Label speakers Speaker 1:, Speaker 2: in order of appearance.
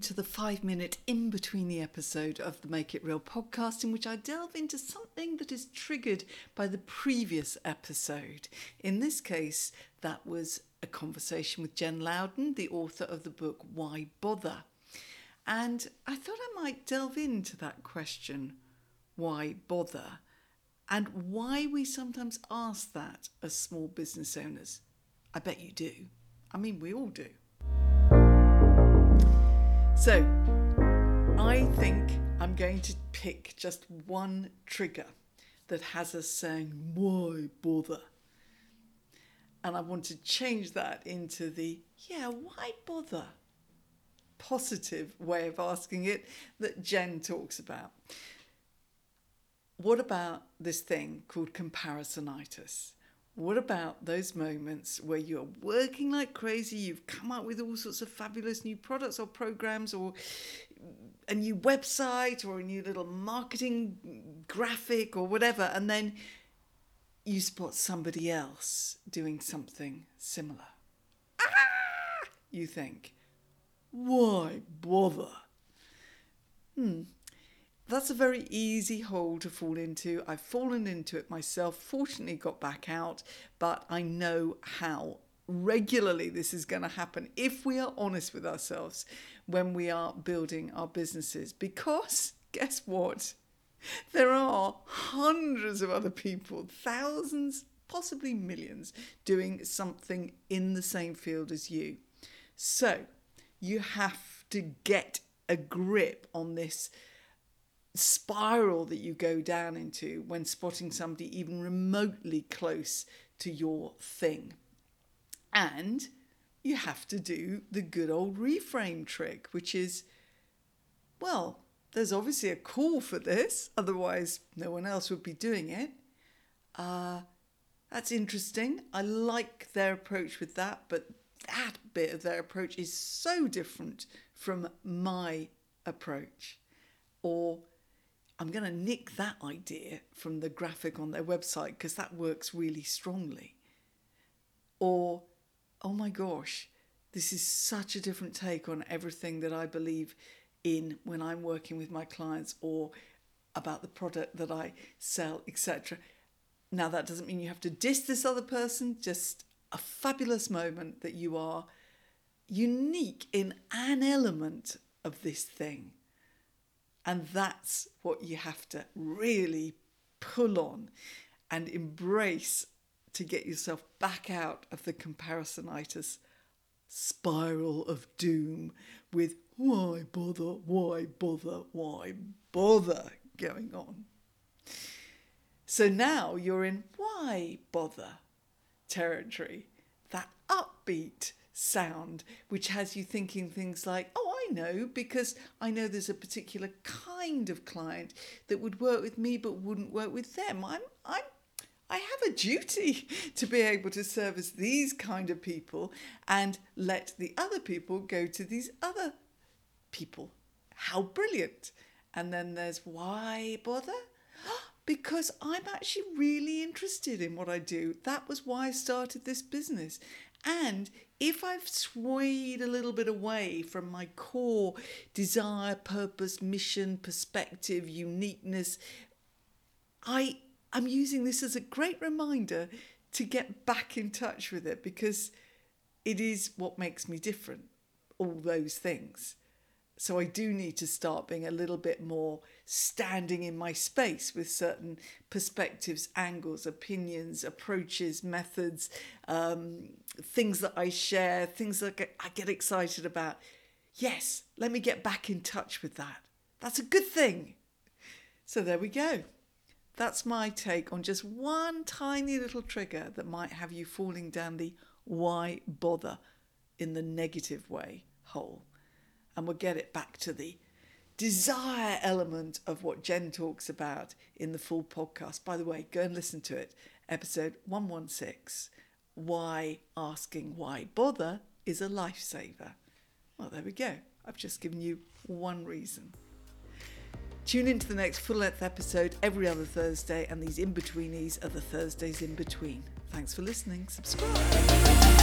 Speaker 1: to the five minute in between the episode of the Make It Real podcast, in which I delve into something that is triggered by the previous episode. In this case, that was a conversation with Jen Louden, the author of the book Why Bother? And I thought I might delve into that question why bother? And why we sometimes ask that as small business owners. I bet you do. I mean, we all do. So, I think I'm going to pick just one trigger that has us saying, why bother? And I want to change that into the, yeah, why bother? Positive way of asking it that Jen talks about. What about this thing called comparisonitis? What about those moments where you're working like crazy, you've come up with all sorts of fabulous new products or programs or a new website or a new little marketing graphic or whatever, and then you spot somebody else doing something similar? Ah! You think, why bother? Hmm, that's a very easy hole to fall into. I've fallen into it myself, fortunately, got back out, but I know how regularly this is going to happen if we are honest with ourselves when we are building our businesses. Because guess what? There are hundreds of other people, thousands, possibly millions, doing something in the same field as you. So you have to get a grip on this spiral that you go down into when spotting somebody even remotely close to your thing. And you have to do the good old reframe trick, which is, well, there's obviously a call for this, otherwise, no one else would be doing it. Uh, that's interesting. I like their approach with that, but that bit of their approach is so different from my approach. Or I'm going to nick that idea from the graphic on their website because that works really strongly. Or, oh my gosh, this is such a different take on everything that I believe in when I'm working with my clients or about the product that I sell, etc. Now, that doesn't mean you have to diss this other person, just a fabulous moment that you are unique in an element of this thing and that's what you have to really pull on and embrace to get yourself back out of the comparisonitis spiral of doom with why bother, why bother, why bother going on. So now you're in why bother? territory, that upbeat sound, which has you thinking things like, oh, know because I know there's a particular kind of client that would work with me but wouldn't work with them. I'm, I'm I have a duty to be able to service these kind of people and let the other people go to these other people. How brilliant! And then there's why bother? Because I'm actually really interested in what I do. That was why I started this business. And if I've swayed a little bit away from my core desire, purpose, mission, perspective, uniqueness, I am using this as a great reminder to get back in touch with it because it is what makes me different, all those things. So I do need to start being a little bit more standing in my space with certain perspectives, angles, opinions, approaches, methods, um, things that I share, things that I get excited about. Yes, let me get back in touch with that. That's a good thing. So there we go. That's my take on just one tiny little trigger that might have you falling down the why bother in the negative way hole and we'll get it back to the desire element of what Jen talks about in the full podcast. By the way, go and listen to it. Episode 116 Why Asking Why Bother is a Lifesaver. Well, there we go. I've just given you one reason. Tune into the next full length episode every other Thursday, and these in betweenies are the Thursdays in between. Thanks for listening. Subscribe.